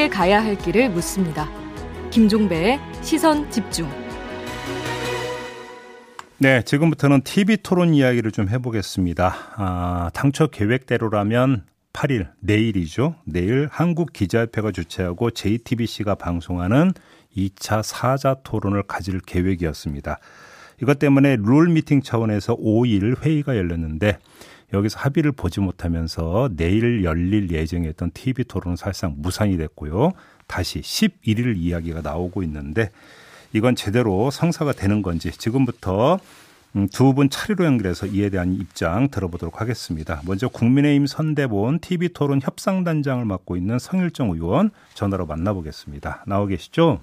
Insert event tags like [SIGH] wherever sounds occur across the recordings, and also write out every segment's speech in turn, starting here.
함께 가야 할 길을 묻습니다. 김종배의 시선 집중. 네, 지금부터는 TV 토론 이야기를 좀 해보겠습니다. 아, 당초 계획대로라면 8일, 내일이죠. 내일 한국기자협회가 주최하고 JTBC가 방송하는 2차 사자 토론을 가질 계획이었습니다. 이것 때문에 룰 미팅 차원에서 5일 회의가 열렸는데 여기서 합의를 보지 못하면서 내일 열릴 예정이었던 TV 토론은 사실상 무산이 됐고요. 다시 11일 이야기가 나오고 있는데 이건 제대로 성사가 되는 건지 지금부터 음, 두분 차례로 연결해서 이에 대한 입장 들어보도록 하겠습니다. 먼저 국민의힘 선대본 TV토론 협상단장을 맡고 있는 성일정 의원 전화로 만나보겠습니다. 나오 계시죠?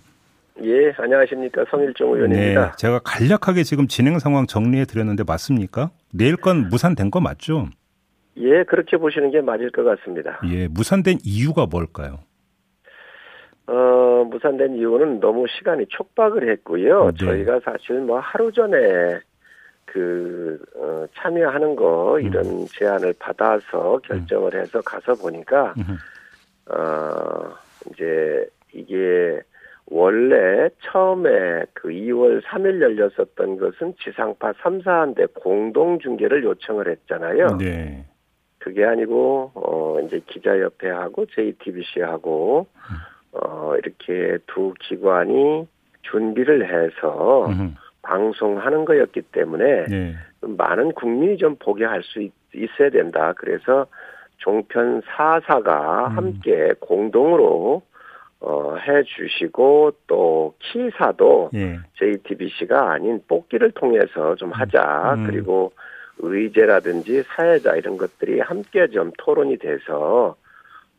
예, 안녕하십니까. 성일정 의원입니다. 네, 제가 간략하게 지금 진행 상황 정리해 드렸는데 맞습니까? 내일 건 무산된 거 맞죠? 예, 그렇게 보시는 게 맞을 것 같습니다. 예, 무산된 이유가 뭘까요? 어, 무산된 이유는 너무 시간이 촉박을 했고요. 네. 저희가 사실 뭐 하루 전에 그 어, 참여하는 거 이런 음. 제안을 받아서 결정을 음. 해서 가서 보니까 음. 어 이제 이게 원래 처음에 그 2월 3일 열렸었던 것은 지상파 3, 4한대 공동 중계를 요청을 했잖아요. 네. 그게 아니고 어 이제 기자협회하고 JTBC하고 어 이렇게 두 기관이 준비를 해서 음흠. 방송하는 거였기 때문에 네. 많은 국민이 좀 보게 할 수 있어야 된다. 그래서 종편 4사가 음. 함께 공동으로 어, 해 주시고 또 키사도 예. JTBC가 아닌 뽑기를 통해서 좀 하자. 음. 그리고 의제라든지 사회자 이런 것들이 함께 좀 토론이 돼서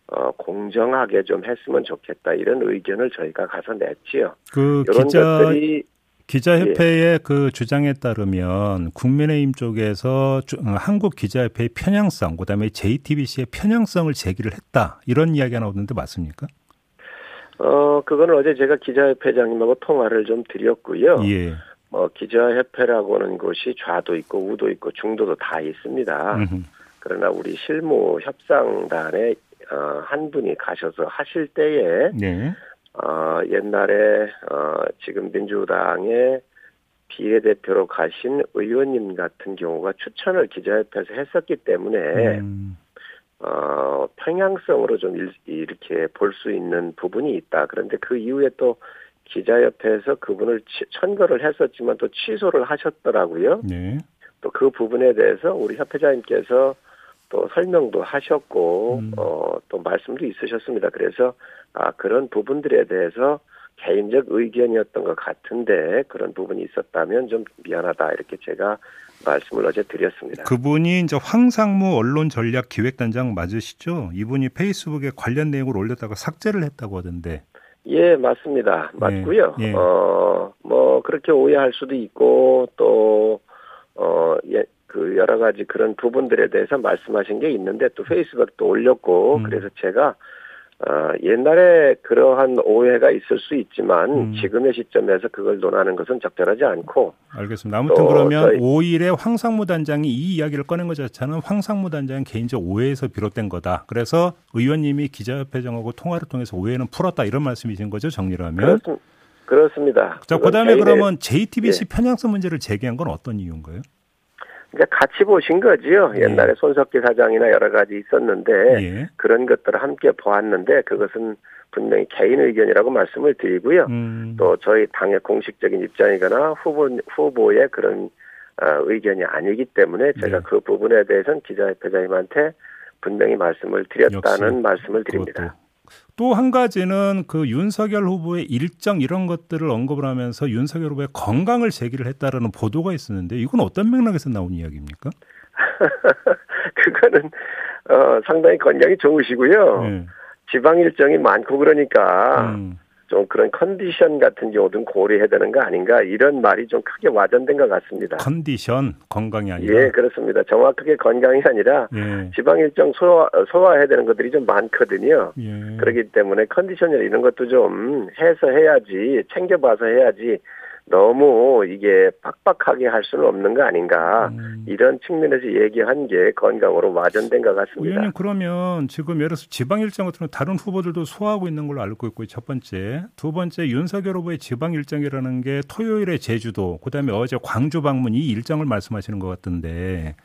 어, 공정하게 좀 했으면 좋겠다 이런 의견을 저희가 가서 냈지요. 그 이런 기자 것들이 기자협회의 예. 그 주장에 따르면 국민의힘 쪽에서 어, 한국 기자협회의 편향성, 그다음에 JTBC의 편향성을 제기를 했다 이런 이야기가 나오는데 맞습니까? 어, 그거는 어제 제가 기자협회장님하고 통화를 좀 드렸고요. 예. 뭐 기자협회라고 하는 것이 좌도 있고 우도 있고 중도도 다 있습니다. 음흠. 그러나 우리 실무 협상단에 어, 한 분이 가셔서 하실 때에 네. 어, 옛날에 어, 지금 민주당의 비례대표로 가신 의원님 같은 경우가 추천을 기자협회에서 했었기 때문에 음. 어, 평양성으로 좀 일, 이렇게 볼 수 있는 부분이 있다. 그런데 그 이후에 또 기자협회에서 그분을 치, 천거를 했었지만 또 취소를 하셨더라고요. 네. 또 그 부분에 대해서 우리 협회장님께서 또 설명도 하셨고 음. 어 또 말씀도 있으셨습니다. 그래서 아 그런 부분들에 대해서 개인적 의견이었던 것 같은데 그런 부분이 있었다면 좀 미안하다 이렇게 제가 말씀을 어제 드렸습니다. 그분이 이제 황상무 언론 전략 기획단장 맞으시죠? 이분이 페이스북에 관련 내용을 올렸다가 삭제를 했다고 하던데. 예, 맞습니다. 맞고요. 예, 예. 어 뭐 그렇게 오해할 수도 있고 또 어, 예, 그 여러 가지 그런 부분들에 대해서 말씀하신 게 있는데 또 페이스북도 올렸고 음. 그래서 제가 어, 옛날에 그러한 오해가 있을 수 있지만 음. 지금의 시점에서 그걸 논하는 것은 적절하지 않고 알겠습니다. 아무튼 그러면 저희, 5일에 황상무 단장이 이 이야기를 꺼낸 것 자체는 황상무 단장의 개인적 오해에서 비롯된 거다. 그래서 의원님이 기자협회장하고 통화를 통해서 오해는 풀었다 이런 말씀이신 거죠 정리를 하면 그렇습, 그렇습니다. 자 그다음에 그러면 JTBC 예. 편향성 문제를 제기한 건 어떤 이유인가요? 이제 같이 보신 거지요. 예. 옛날에 손석기 사장이나 여러 가지 있었는데 예. 그런 것들을 함께 보았는데 그것은 분명히 개인 의견이라고 말씀을 드리고요. 음. 또 저희 당의 공식적인 입장이거나 후보 후보의 그런 어, 의견이 아니기 때문에 제가 네. 그 부분에 대해서는 기자협회장님한테 분명히 말씀을 드렸다는 말씀을 드립니다. 또 한 가지는 그 윤석열 후보의 일정 이런 것들을 언급을 하면서 윤석열 후보의 건강을 제기를 했다라는 보도가 있었는데 이건 어떤 맥락에서 나온 이야기입니까? [LAUGHS] 그거는 어, 상당히 건강이 좋으시고요. 네. 지방 일정이 많고 그러니까 음. 좀 그런 컨디션 같은 경우도 고려해야 되는 거 아닌가 이런 말이 좀 크게 와전된 것 같습니다. 컨디션 건강이 아니라 예 그렇습니다. 정확하게 건강이 아니라 예. 지방 일정 소화 소화해야 되는 것들이 좀 많거든요. 예. 그렇기 때문에 컨디션이나 이런 것도 좀 해서 해야지 챙겨봐서 해야지 너무 이게 빡빡하게 할 수는 없는 거 아닌가 음. 이런 측면에서 얘기한 게 건강으로 와전된 것 같습니다. 의원님 그러면 지금 예를 들어서 지방 일정 같은 건 다른 후보들도 소화하고 있는 걸로 알고 있고 첫 번째, 두 번째 윤석열 후보의 지방 일정이라는 게 토요일에 제주도, 그다음에 어제 광주 방문 이 일정을 말씀하시는 것 같던데.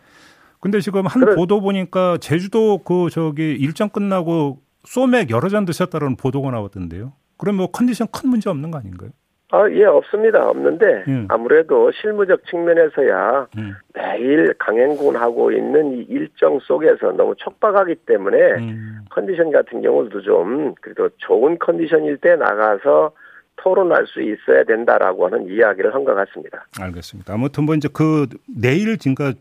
근데 지금 한 그래. 보도 보니까 제주도 그 저기 일정 끝나고 소맥 여러 잔 드셨다는 보도가 나왔던데요. 그럼 뭐 컨디션 큰 문제 없는 거 아닌가요? 아, 예, 없습니다. 없는데, 음. 아무래도 실무적 측면에서야 음. 매일 강행군하고 있는 이 일정 속에서 너무 촉박하기 때문에 음. 컨디션 같은 경우도 좀, 그래도 좋은 컨디션일 때 나가서 토론할 수 있어야 된다라고 하는 이야기를 한 것 같습니다. 알겠습니다. 아무튼 뭐 이제 그 내일 그러니까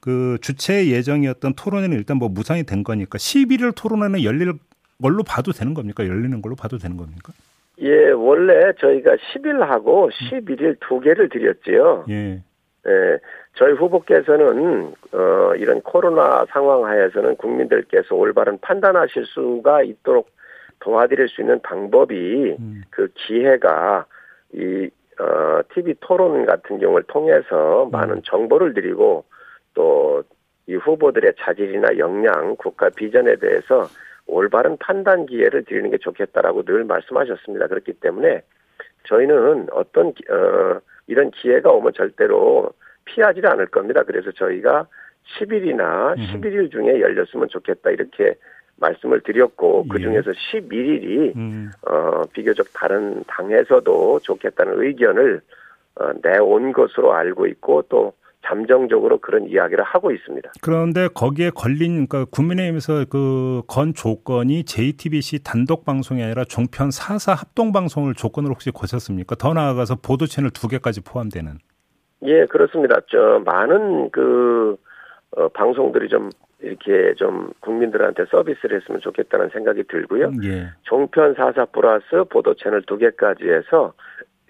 그 주최 예정이었던 토론회는 일단 뭐 무산이 된 거니까 11일 토론회는 열릴 걸로 봐도 되는 겁니까? 열리는 걸로 봐도 되는 겁니까? 예, 원래 저희가 10일하고 11일 두 개를 드렸지요. 예. 예, 저희 후보께서는 어 이런 코로나 상황 하에서는 국민들께서 올바른 판단하실 수가 있도록 도와드릴 수 있는 방법이 음. 그 기회가 이 어, TV 토론 같은 경우를 통해서 많은 음. 정보를 드리고 또 이 후보들의 자질이나 역량, 국가 비전에 대해서 올바른 판단 기회를 드리는 게 좋겠다라고 늘 말씀하셨습니다. 그렇기 때문에 저희는 어떤 어, 이런 기회가 오면 절대로 피하지 않을 겁니다. 그래서 저희가 10일이나 11일 중에 열렸으면 좋겠다 이렇게 말씀을 드렸고 예. 그 중에서 11일이 음. 어, 비교적 다른 당에서도 좋겠다는 의견을 어, 내온 것으로 알고 있고 또 잠정적으로 그런 이야기를 하고 있습니다. 그런데 거기에 걸린 그러니까 국민의힘에서 그 건 조건이 JTBC 단독 방송이 아니라 종편 4사 합동 방송을 조건으로 혹시 거셨습니까? 더 나아가서 보도 채널 두 개까지 포함되는. 예, 그렇습니다. 저 많은 그 어, 방송들이 좀 이렇게 좀 국민들한테 서비스를 했으면 좋겠다는 생각이 들고요. 예. 종편 4사 플러스 보도 채널 두 개까지 해서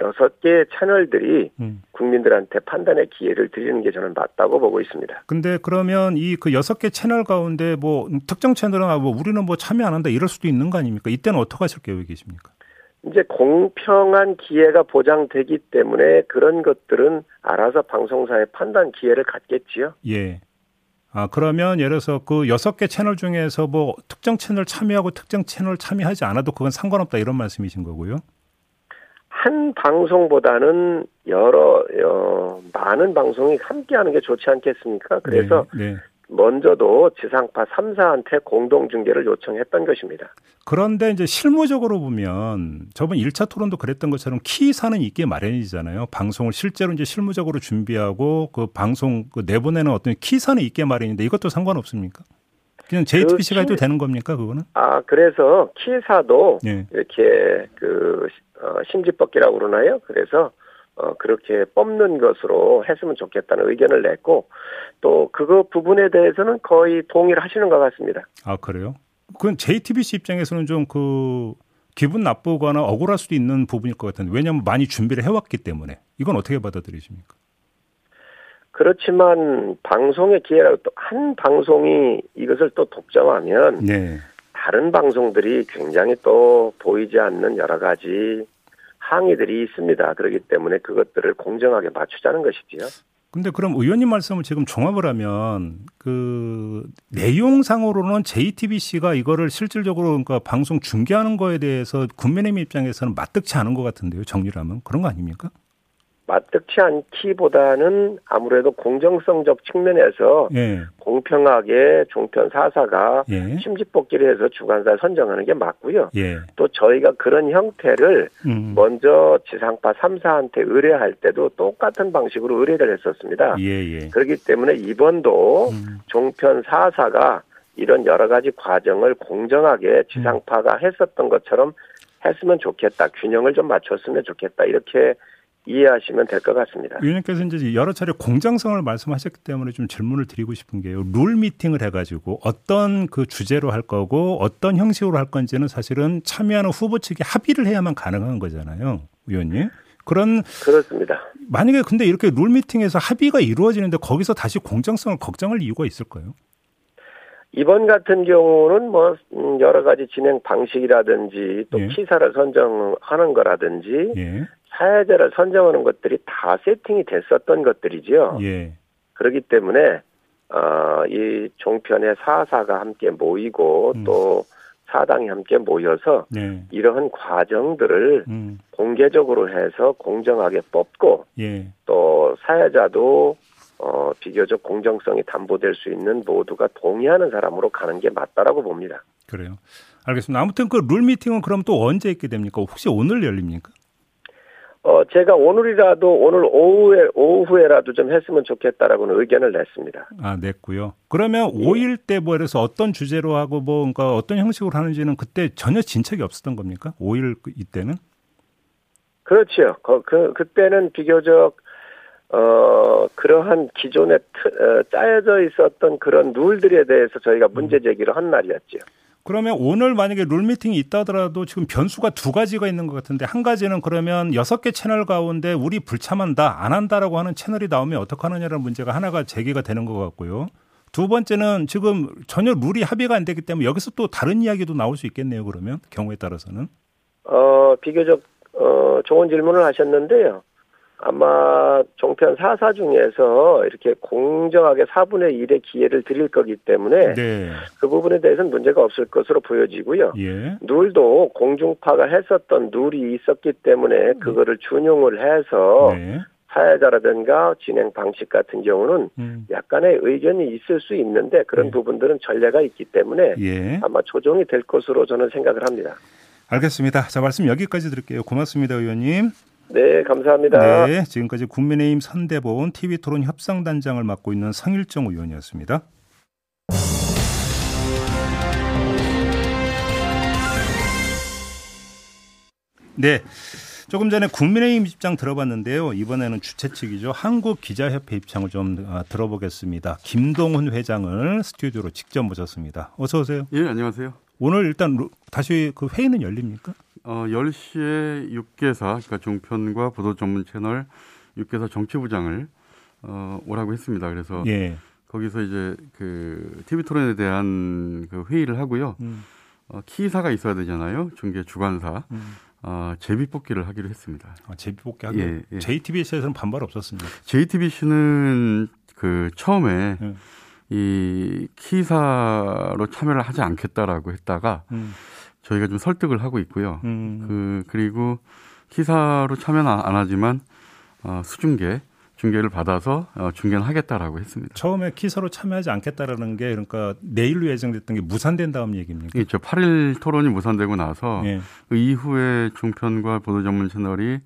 여섯 개의 채널들이 음. 국민들한테 판단의 기회를 드리는 게 저는 맞다고 보고 있습니다. 근데 그러면 이 그 여섯 개 채널 가운데 뭐 특정 채널은 아, 뭐 우리는 뭐 참여 안 한다 이럴 수도 있는 거 아닙니까? 이때는 어떻게 하실 계획이십니까? 이제 공평한 기회가 보장되기 때문에 그런 것들은 알아서 방송사의 판단 기회를 갖겠지요. 예. 아, 그러면 예를 들어서 그 여섯 개 채널 중에서 뭐 특정 채널 참여하고 특정 채널 참여하지 않아도 그건 상관없다 이런 말씀이신 거고요. 한 방송보다는 여러 어, 많은 방송이 함께하는 게 좋지 않겠습니까? 그래서 네, 네. 먼저도 지상파 3사한테 공동 중계를 요청했던 것입니다. 그런데 이제 실무적으로 보면 저번 1차 토론도 그랬던 것처럼 키사는 있게 마련이잖아요. 방송을 실제로 이제 실무적으로 준비하고 그 방송 그 내보내는 어떤 키사는 있게 마련인데 이것도 상관없습니까? 그냥 JTBC가 그 해도 되는 겁니까 그거는? 아 그래서 키사도 네. 이렇게 그 어, 심지뽑기라고 그러나요? 그래서 어, 그렇게 뽑는 것으로 했으면 좋겠다는 의견을 냈고 또 그거 부분에 대해서는 거의 동의를 하시는 것 같습니다. 아 그래요? 그건 JTBC 입장에서는 좀 그 기분 나쁘거나 억울할 수도 있는 부분일 것 같은데 왜냐하면 많이 준비를 해왔기 때문에 이건 어떻게 받아들이십니까? 그렇지만 방송의 기회라고 또 한 방송이 이것을 또 독점하면 네. 다른 방송들이 굉장히 또 보이지 않는 여러 가지 항의들이 있습니다. 그렇기 때문에 그것들을 공정하게 맞추자는 것이지요. 근데 그럼 의원님 말씀을 지금 종합을 하면 그 내용상으로는 JTBC가 이거를 실질적으로 그러니까 방송 중계하는 거에 대해서 국민의힘 입장에서는 마뜩치 않은 것 같은데요. 정리를 하면 그런 거 아닙니까? 맞득치 않기보다는 아무래도 공정성적 측면에서 예. 공평하게 종편 사사가 예. 심지뽑기를 해서 주관사 선정하는 게 맞고요. 예. 또 저희가 그런 형태를 음. 먼저 지상파 3사한테 의뢰할 때도 똑같은 방식으로 의뢰를 했었습니다. 예예. 예. 그렇기 때문에 이번도 음. 종편 사사가 이런 여러 가지 과정을 공정하게 지상파가 했었던 것처럼 했으면 좋겠다. 균형을 좀 맞췄으면 좋겠다. 이렇게 이해하시면 될 것 같습니다. 위원님께서 이제 여러 차례 공정성을 말씀하셨기 때문에 좀 질문을 드리고 싶은 게요. 룰 미팅을 해가지고 어떤 그 주제로 할 거고 어떤 형식으로 할 건지는 사실은 참여하는 후보 측이 합의를 해야만 가능한 거잖아요, 위원님. 그런 그렇습니다. 만약에 근데 이렇게 룰 미팅에서 합의가 이루어지는데 거기서 다시 공정성을 걱정할 이유가 있을까요? 이번 같은 경우는 뭐 음, 여러 가지 진행 방식이라든지 또 예. 키사를 선정하는 거라든지 예. 사회자를 선정하는 것들이 다 세팅이 됐었던 것들이죠. 예. 그렇기 때문에 어, 이 종편의 사사가 함께 모이고 음. 또 사당이 함께 모여서 네. 이러한 과정들을 음. 공개적으로 해서 공정하게 뽑고 예. 또 사회자도 어, 비교적 공정성이 담보될 수 있는 모두가 동의하는 사람으로 가는 게 맞다라고 봅니다. 그래요. 알겠습니다. 아무튼 그 룰 미팅은 그럼 또 언제 있게 됩니까? 혹시 오늘 열립니까? 어, 제가 오늘이라도 오늘 오후에 오후에라도 좀 했으면 좋겠다라고는 의견을 냈습니다. 아, 냈고요. 그러면 예. 5일 때뭐 이래서 어떤 주제로 하고 뭐 그러니까 어떤 형식으로 하는지는 그때 전혀 진척이 없었던 겁니까? 5일 그- 이때는? 그렇죠. 그, 그 그때는 비교적 어 그러한 기존에 트, 어, 짜여져 있었던 그런 룰들에 대해서 저희가 문제 제기를 한 날이었죠. 그러면 오늘 만약에 룰 미팅이 있다 하더라도 지금 변수가 두 가지가 있는 것 같은데 한 가지는 그러면 여섯 개 채널 가운데 우리 불참한다 안 한다라고 하는 채널이 나오면 어떡하느냐라는 문제가 하나가 제기가 되는 것 같고요. 두 번째는 지금 전혀 룰이 합의가 안 되기 때문에 여기서 또 다른 이야기도 나올 수 있겠네요. 그러면 경우에 따라서는 어 비교적 어 좋은 질문을 하셨는데요. 아마 종편 사사 중에서 이렇게 공정하게 4분의 1의 기회를 드릴 거기 때문에 네, 그 부분에 대해서는 문제가 없을 것으로 보여지고요. 예, 룰도 공중파가 했었던 룰이 있었기 때문에 그거를 준용을 해서 네, 사회자라든가 진행 방식 같은 경우는 음, 약간의 의견이 있을 수 있는데 그런 네. 부분들은 전례가 있기 때문에 예. 아마 조정이 될 것으로 저는 생각을 합니다. 알겠습니다. 자 말씀 여기까지 드릴게요. 고맙습니다, 의원님. 네, 감사합니다. 네, 지금까지 국민의힘 선대본 TV토론 협상단장을 맡고 있는 성일정 의원이었습니다. 네. 조금 전에 국민의힘 입장 들어봤는데요. 이번에는 주최 측이죠. 한국기자협회 입장을 좀 아, 들어보겠습니다. 김동훈 회장을 스튜디오로 직접 모셨습니다. 어서 오세요. 예, 안녕하세요. 오늘 일단 루- 다시 그 회의는 열립니까? 어, 10시에 육개사, 그러니까 종편과 보도 전문 채널 육개사 정치부장을 어, 오라고 했습니다. 그래서 예. 거기서 이제 그 TV 토론에 대한 그 회의를 하고요. 음, 어, 키사가 있어야 되잖아요. 중계 주관사. 음. 어, 제비 뽑기를 하기로 했습니다. 아, 제비 뽑기 하기 예, 예. JTBC에서는 반발 없었습니다. JTBC는 그 처음에 음. 이 키사로 참여를 하지 않겠다라고 했다가 음, 저희가 좀 설득을 하고 있고요. 음, 그 그리고 기사로 참여는 안 하지만 어, 수중계 중계를 받아서 어, 중계는 하겠다라고 했습니다. 처음에 키사로 참여하지 않겠다라는 게 그러니까 내일로 예정됐던 게 무산된 다음 얘기입니까? 이저 8일 토론이 무산되고 나서 예. 그 이후에 중편과 보도 전문 채널이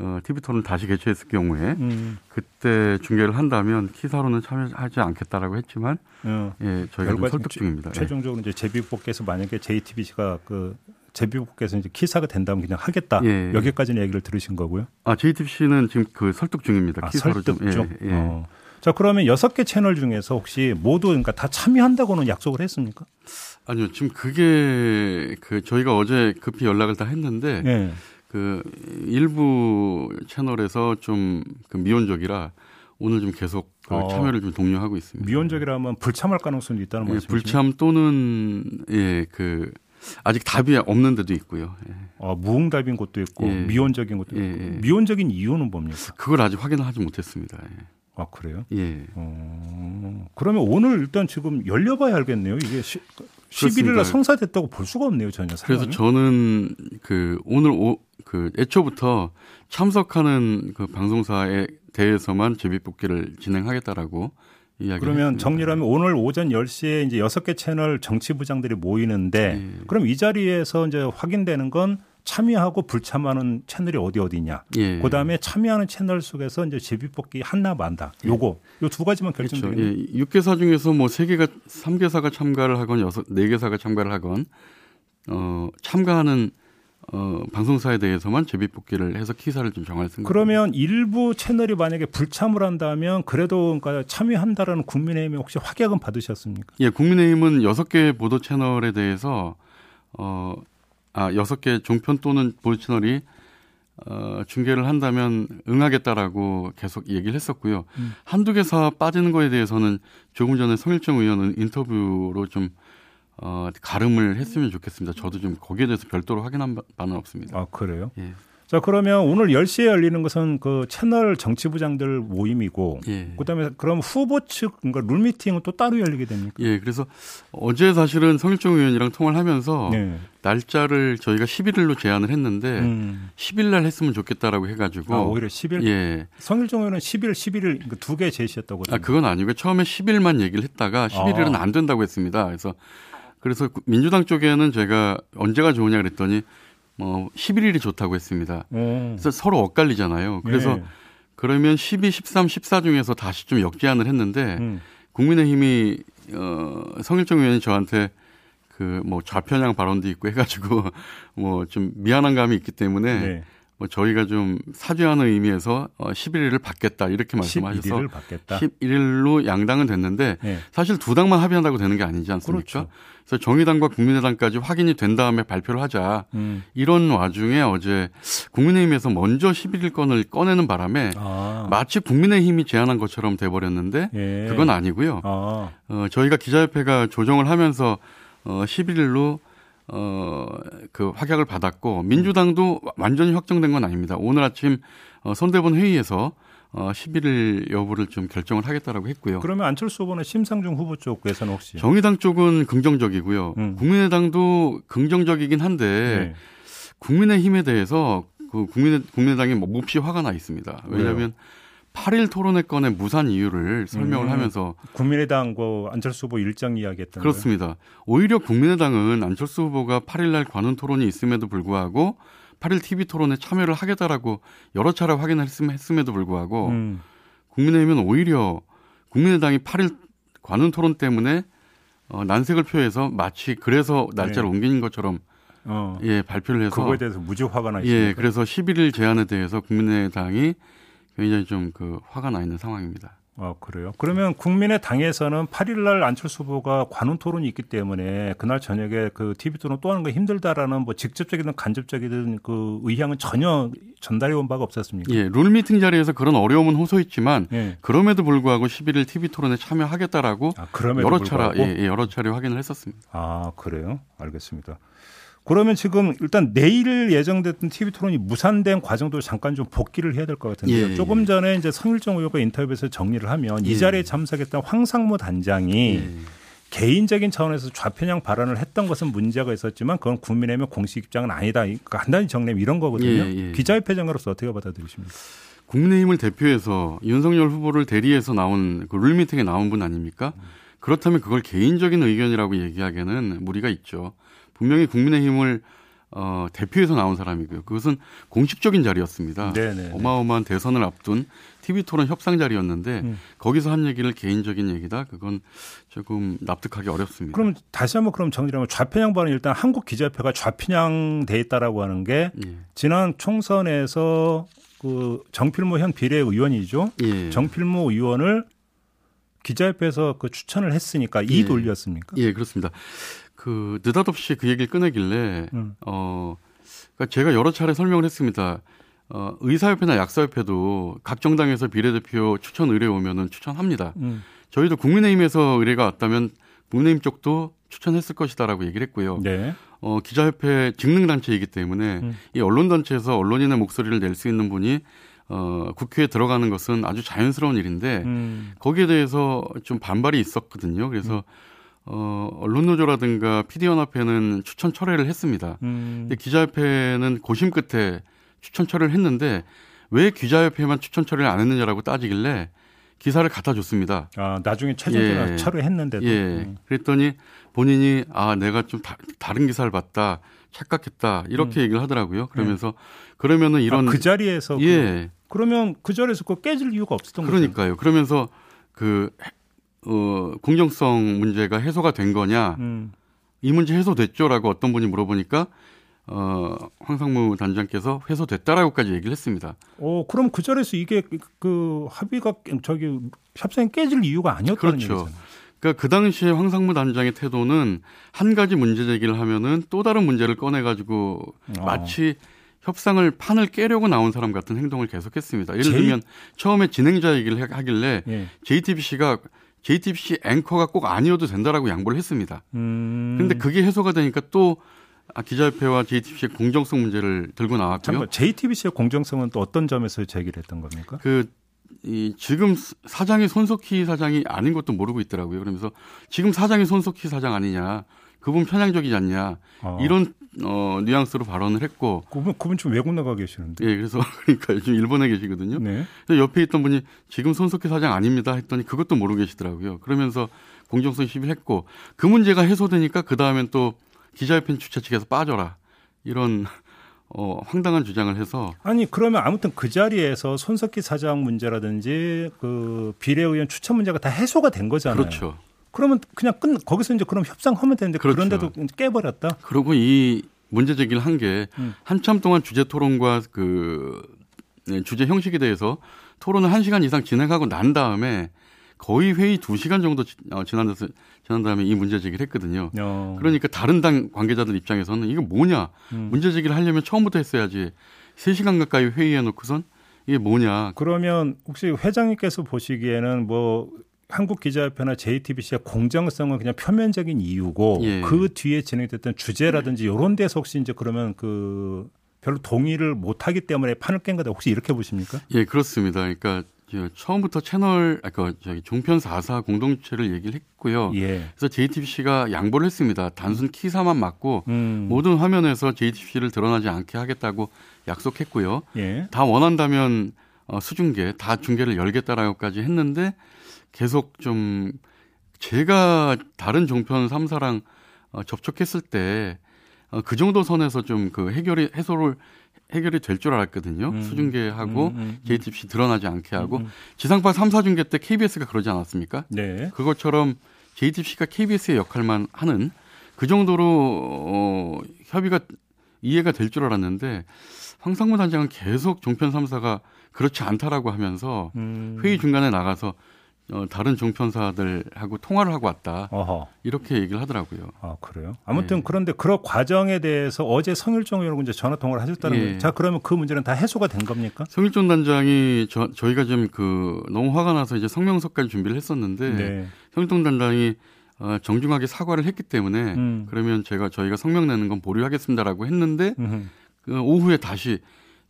어, TV 토론 다시 개최했을 경우에 음, 그때 중계를 한다면 키사로는 참여하지 않겠다라고 했지만 어, 예 저희가 좀 설득 최- 중입니다. 예. 최종적으로 이제 제비뽑기에서 만약에 JTBC가 그 제비뽑기에서 이제 키사가 된다면 그냥 하겠다. 예. 여기까지는 얘기를 들으신 거고요. 아 JTBC는 지금 그 설득 중입니다. 아, 키사로 설득 좀 중. 예, 예. 어. 자 그러면 여섯 개 채널 중에서 혹시 모두 그러니까 다 참여한다고는 약속을 했습니까? 아니요 지금 그게 그 저희가 어제 급히 연락을 다 했는데 예. 그 일부 채널에서 좀 그 미온적이라 오늘 좀 계속 그 어. 참여를 좀 독려하고 있습니다. 미온적이라면 불참할 가능성도 있다는 예, 말씀이시죠? 불참 또는 예그 아직 답이 없는 데도 있고요. 예. 어, 무응답인 곳도 있고 예. 미온적인 곳도 예, 있고 예. 미온적인 이유는 뭡니까? 그걸 아직 확인을 하지 못했습니다. 아 그래요? 예. 예. 어, 그러면 오늘 일단 지금 열려봐야 알겠네요. 이게 시, 11일 날. 성사됐다고 볼 수가 없네요 전혀. 그래서 상황이. 저는 그 오늘 오, 그 애초부터 참석하는 그 방송사에 대해서만 제비뽑기를 진행하겠다라고 이야기를 그러면 했습니다. 정리하면 오늘 오전 10시에 이제 여섯 개 채널 정치 부장들이 모이는데 예. 그럼 이 자리에서 이제 확인되는 건 참여하고 불참하는 채널이 어디 어디냐. 예. 그다음에 참여하는 채널 속에서 이제 제비뽑기 한나 만다. 요거 요두 가지만 그렇죠. 결정되겠네요. 예, 6개사 중에서 뭐 3개가 3개사가 참가를 하건 6 4개사가 참가를 하건 어 참가하는 어 방송사에 대해서만 제비뽑기를 해서 키사를 좀 정할 생각. 그러면 일부 채널이 만약에 불참을 한다면 그래도 그러니까 참여한다라는 국민의힘에 혹시 확약은 받으셨습니까? 예, 국민의힘은 6개 보도 채널에 대해서 어 아, 6개 종편 또는 보도 채널이 어, 중계를 한다면 응하겠다라고 계속 얘기를 했었고요. 음. 한두 개사 빠지는 거에 대해서는 조금 전에 성일정 의원은 인터뷰로 좀 어, 가름을 했으면 좋겠습니다. 저도 좀 거기에 대해서 별도로 확인한 바- 바는 없습니다. 아 그래요? 예. 자, 그러면 오늘 10시에 열리는 것은 그 채널 정치부장들 모임이고 예. 그다음에 그럼 후보 측 그러니까 룰 미팅은 또 따로 열리게 됩니까? 예. 그래서 어제 사실은 성일종 의원이랑 통화를 하면서 네. 날짜를 저희가 11일로 제안을 했는데 음. 10일 날 했으면 좋겠다라고 해 가지고 아, 오히려 10일. 예. 성일종 의원은 10일, 11일 그 두개 제시했다고 아, 그건 아니고 처음에 10일만 얘기를 했다가 11일은 아. 안 된다고 했습니다. 그래서 그래서 민주당 쪽에는 제가 언제가 좋으냐 그랬더니 뭐 11일이 좋다고 했습니다. 음. 그래서 서로 엇갈리잖아요. 그래서 네. 그러면 12, 13, 14 중에서 다시 좀 역제안을 했는데 음. 국민의힘이 어 성일정 의원이 저한테 그 뭐 좌편향 발언도 있고 해가지고 [LAUGHS] 뭐 좀 미안한 감이 있기 때문에 네. 뭐 저희가 좀 사죄하는 의미에서 어 11일을 받겠다 이렇게 말씀하셔서 11일을 받겠다. 11일로 양당은 됐는데 네. 사실 두 당만 합의한다고 되는 게 아니지 않습니까? 그렇죠. 그래서 정의당과 국민의당까지 확인이 된 다음에 발표를 하자. 음. 이런 와중에 어제 국민의힘에서 먼저 11일 건을 꺼내는 바람에 아. 마치 국민의힘이 제안한 것처럼 돼 버렸는데 예. 그건 아니고요. 아. 어, 저희가 기자협회가 조정을 하면서 어 11일로 어, 그 확약을 받았고 민주당도 완전히 확정된 건 아닙니다. 오늘 아침 어, 선대본 회의에서 어, 11일 여부를 좀 결정을 하겠다라고 했고요. 그러면 안철수 후보는 심상중 후보 쪽에서는 혹시 정의당 쪽은 긍정적이고요. 음. 국민의당도 긍정적이긴 한데 네. 국민의힘에 대해서 그 국민의 국민의당이 뭐 몹시 화가 나 있습니다. 왜냐하면 왜요? 8일 토론회 건의 무산 이유를 설명을 음, 하면서 국민의당 그 안철수 후보 일정 이야기했던 그렇습니다. 거예요? 오히려 국민의당은 안철수 후보가 8일 날 관훈 토론이 있음에도 불구하고 8일 TV 토론에 참여를 하겠다라고 여러 차례 확인했음에도 불구하고 음. 국민의힘은 오히려 국민의당이 8일 관훈 토론 때문에 어, 난색을 표해서 마치 그래서 날짜를 네. 옮긴 것처럼 어. 예 발표를 해서 그거에 대해서 무지 화가 나 있습니다. 예, 그래서 11일 제안에 대해서 국민의당이 굉장히 좀 그 화가 나 있는 상황입니다. 아, 그래요? 그러면 국민의 당에서는 8일 날 안철수 후보가 관훈 토론이 있기 때문에 그날 저녁에 그 TV 토론 또 하는 거 힘들다라는 뭐 직접적이든 간접적이든 그 의향은 전혀 전달해 온 바가 없었습니까? 예, 룰 미팅 자리에서 그런 어려움은 호소했지만 예. 그럼에도 불구하고 11일 TV 토론에 참여하겠다라고 아, 여러 차례 예, 예, 여러 차례 확인을 했었습니다. 아, 그래요? 알겠습니다. 그러면 지금 일단 내일 예정됐던 TV 토론이 무산된 과정도 잠깐 좀 복귀를 해야 될 것 같은데요. 예, 조금 전에 이제 성일정 의원과 인터뷰에서 정리를 하면 예. 이 자리에 참석했던 황상무 단장이 예. 개인적인 차원에서 좌편향 발언을 했던 것은 문제가 있었지만 그건 국민의힘의 공식 입장은 아니다. 간단히 정리하면 이런 거거든요. 예, 예. 기자협회장으로서 어떻게 받아들이십니까? 국민의힘을 대표해서 윤석열 후보를 대리해서 나온 그 룰미팅에 나온 분 아닙니까? 그렇다면 그걸 개인적인 의견이라고 얘기하기에는 무리가 있죠. 분명히 국민의힘을 어, 대표해서 나온 사람이고요. 그것은 공식적인 자리였습니다. 네네 네, 네. 어마어마한 대선을 앞둔 TV 토론 협상 자리였는데 음. 거기서 한 얘기를 개인적인 얘기다. 그건 조금 납득하기 어렵습니다. 그럼 다시 한번 그럼 정리하면 좌편향 발언 일단 한국 기자협회가 좌편향 돼 있다라고 하는 게 예. 지난 총선에서 그 정필모 현 비례 의원이죠. 예. 정필모 의원을 기자협회에서 그 추천을 했으니까 이 예. 논리였습니까? 예, 그렇습니다. 그 느닷없이 그 얘기를 꺼내길래 음. 어 그러니까 제가 여러 차례 설명을 했습니다. 어 의사협회나 약사협회도 각 정당에서 비례대표 추천 의뢰 오면은 추천합니다. 음. 저희도 국민의힘에서 의뢰가 왔다면 국민의힘 쪽도 추천했을 것이다라고 얘기를 했고요. 네. 어 기자협회 직능단체이기 때문에 음. 이 언론단체에서 언론인의 목소리를 낼 수 있는 분이 어, 국회에 들어가는 것은 아주 자연스러운 일인데 음. 거기에 대해서 좀 반발이 있었거든요. 그래서 음. 어, 언론노조라든가 피디연합회는 추천 철회를 했습니다. 음. 근데 기자협회는 고심 끝에 추천 철회를 했는데 왜 기자협회만 추천 철회를 안 했느냐라고 따지길래 기사를 갖다 줬습니다. 아, 나중에 최종적으로 예. 철회했는데도. 예. 음. 그랬더니 본인이 아, 내가 좀 다, 른 기사를 봤다. 착각했다. 이렇게 음. 얘기를 하더라고요. 그러면서 네. 그러면은 이런 아, 그 자리에서 예. 그, 러면 그 자리에서 그 깨질 이유가 없었던 거죠. 그러니까요. 그러면서 그 어, 공정성 문제가 해소가 된 거냐? 음. 이 문제 해소됐죠라고 어떤 분이 물어보니까 어, 황상무 단장께서 해소됐다라고까지 얘기를 했습니다. 어, 그럼 그 자리에서 이게 그 합의가 저기 협상이 깨질 이유가 아니었다는 그렇죠. 얘기잖아요. 그러니까 그 당시에 황상무 단장의 태도는 한 가지 문제 제기를 하면은 또 다른 문제를 꺼내 가지고 어. 마치 협상을 판을 깨려고 나온 사람 같은 행동을 계속했습니다. 예를 들면 처음에 진행자 얘기를 하길래 예. JTBC가 JTBC 앵커가 꼭 아니어도 된다라고 양보를 했습니다. 음. 그런데 그게 해소가 되니까 또 아, 기자협회와 JTBC의 공정성 문제를 들고 나왔고요. 잠깐 JTBC의 공정성은 또 어떤 점에서 제기를 했던 겁니까? 그, 이, 지금 사장이 손석희 사장이 아닌 것도 모르고 있더라고요. 그러면서 지금 사장이 손석희 사장 아니냐. 그분 편향적이지 않냐. 어. 이런, 어, 뉘앙스로 발언을 했고. 그분, 그분 좀 외국 나가 계시는데. 예, 그래서 [LAUGHS] 그러니까 지금 일본에 계시거든요. 네. 옆에 있던 분이 지금 손석희 사장 아닙니다 했더니 그것도 모르고 계시더라고요. 그러면서 공정성 시비를 했고 그 문제가 해소되니까 그 다음엔 또 기자협회 주최 측에서 빠져라. 이런 어, 황당한 주장을 해서 아니 그러면 아무튼 그 자리에서 손석희 사장 문제라든지 그 비례 의원 추천 문제가 다 해소가 된 거잖아요. 그렇죠. 그러면 그냥 끝 거기서 이제 그럼 협상하면 되는데 그렇죠. 그런데도 깨버렸다. 그리고 이 문제 제기를 한게 음. 한참 동안 주제 토론과 그 네, 주제 형식에 대해서 토론을 한 시간 이상 진행하고 난 다음에 거의 회의 2시간 정도 어, 지난, 지난 다음에 이 문제 제기를 했거든요. 어. 그러니까 다른 당 관계자들 입장에서는 이거 뭐냐. 음. 문제 제기를 하려면 처음부터 했어야지. 3시간 가까이 회의해 놓고선 이게 뭐냐. 그러면 혹시 회장님께서 보시기에는 뭐 한국 기자협회나 JTBC의 공정성은 그냥 표면적인 이유고 예. 그 뒤에 진행됐던 주제라든지 이런 데서 혹시 이제 그러면 그 별로 동의를 못하기 때문에 판을 깬 거다 혹시 이렇게 보십니까? 예, 그렇습니다. 그러니까 처음부터 채널 아까 그 저기 종편 4사 공동체를 얘기를 했고요. 예. 그래서 JTBC가 양보를 했습니다. 단순 키사만 맞고 음. 모든 화면에서 JTBC를 드러나지 않게 하겠다고 약속했고요. 예. 다 원한다면 어, 수중계 다 중계를 열겠다라고까지 했는데 계속 좀 제가 다른 종편 3사랑 어, 접촉했을 때그 어, 정도 선에서 좀 그 해결이 해소를 해결이 될 줄 알았거든요. 음. 수중계하고 음, 음, 음. JTBC 드러나지 않게 하고 음, 음. 지상파 3, 4중계 때 KBS가 그러지 않았습니까? 네. 그것처럼 JTBC가 KBS의 역할만 하는 그 정도로 어, 협의가 이해가 될 줄 알았는데 황상무 단장은 계속 종편 3사가 그렇지 않다라고 하면서 회의 중간에 나가서 어, 다른 종편사들하고 통화를 하고 왔다. 어허. 이렇게 얘기를 하더라고요. 아 그래요? 아무튼 네. 그런데 그런 과정에 대해서 어제 성일종 의원하고 이제 전화 통화를 하셨다는 예. 자 그러면 그 문제는 다 해소가 된 겁니까? 성일종 단장이 저, 저희가 좀 그 너무 화가 나서 이제 성명서까지 준비를 했었는데 네. 성일종 단장이 어, 정중하게 사과를 했기 때문에 음. 그러면 제가 저희가 성명 내는 건 보류하겠습니다라고 했는데 그 오후에 다시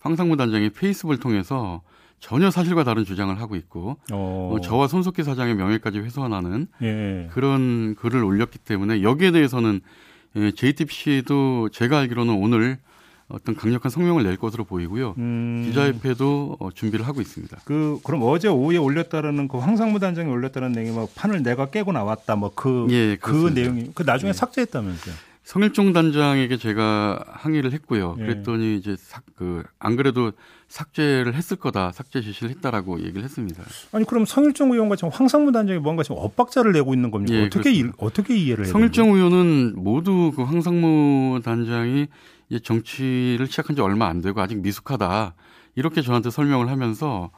황상무 단장이 페이스북을 통해서 전혀 사실과 다른 주장을 하고 있고 어. 어, 저와 손석희 사장의 명예까지 훼손하는 예. 그런 글을 올렸기 때문에 여기에 대해서는 예, JTBC도 제가 알기로는 오늘 어떤 강력한 성명을 낼 것으로 보이고요. 음. 기자협회도 어, 준비를 하고 있습니다. 그 그럼 어제 오후에 올렸다라는 그 황상무 단장이 올렸다는 내용이 뭐 판을 내가 깨고 나왔다 뭐 그그 예, 그 내용이 그 나중에 예. 삭제했다면서요? 성일종 단장에게 제가 항의를 했고요. 예. 그랬더니 이제 삭, 그, 안 그래도 삭제를 했을 거다, 삭제 지시를 했다라고 얘기를 했습니다. 아니, 그럼 성일종 의원과 지금 황상무 단장이 뭔가 지금 엇박자를 내고 있는 겁니까? 예, 어떻게, 이, 어떻게 이해를 해요? 성일종 의원은 모두 그 황상무 단장이 이제 정치를 시작한 지 얼마 안 되고 아직 미숙하다. 이렇게 저한테 설명을 하면서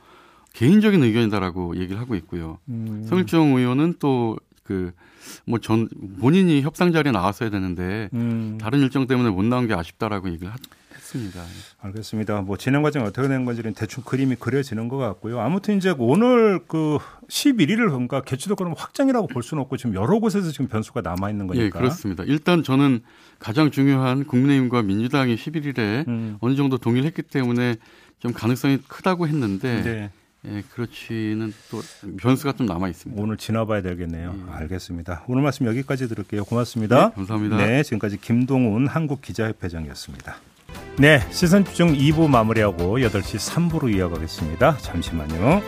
개인적인 의견이다라고 얘기를 하고 있고요. 음. 성일종 의원은 또 그, 뭐 전 본인이 협상 자리에 나왔어야 되는데 음. 다른 일정 때문에 못 나온 게 아쉽다라고 얘기를 했습니다. 알겠습니다. 뭐 진행 과정이 어떻게 된 건지는 대충 그림이 그려지는 것 같고요. 아무튼 이제 오늘 그 11일을 그러니까 개최도 그럼 확정이라고 볼 수는 없고 지금 여러 곳에서 지금 변수가 남아 있는 거니까. 예, 그렇습니다. 일단 저는 가장 중요한 국민의힘과 민주당이 11일에 음. 어느 정도 동의를 했기 때문에 좀 가능성이 크다고 했는데 네. 예, 그렇지는 또 변수가 좀 남아 있습니다. 오늘 지나봐야 되겠네요. 예. 알겠습니다. 오늘 말씀 여기까지 들을게요. 고맙습니다. 네, 감사합니다. 네, 지금까지 김동훈 한국 기자협회장이었습니다. 네, 시선 집중 2부 마무리하고 8시 3부로 이어가겠습니다. 잠시만요.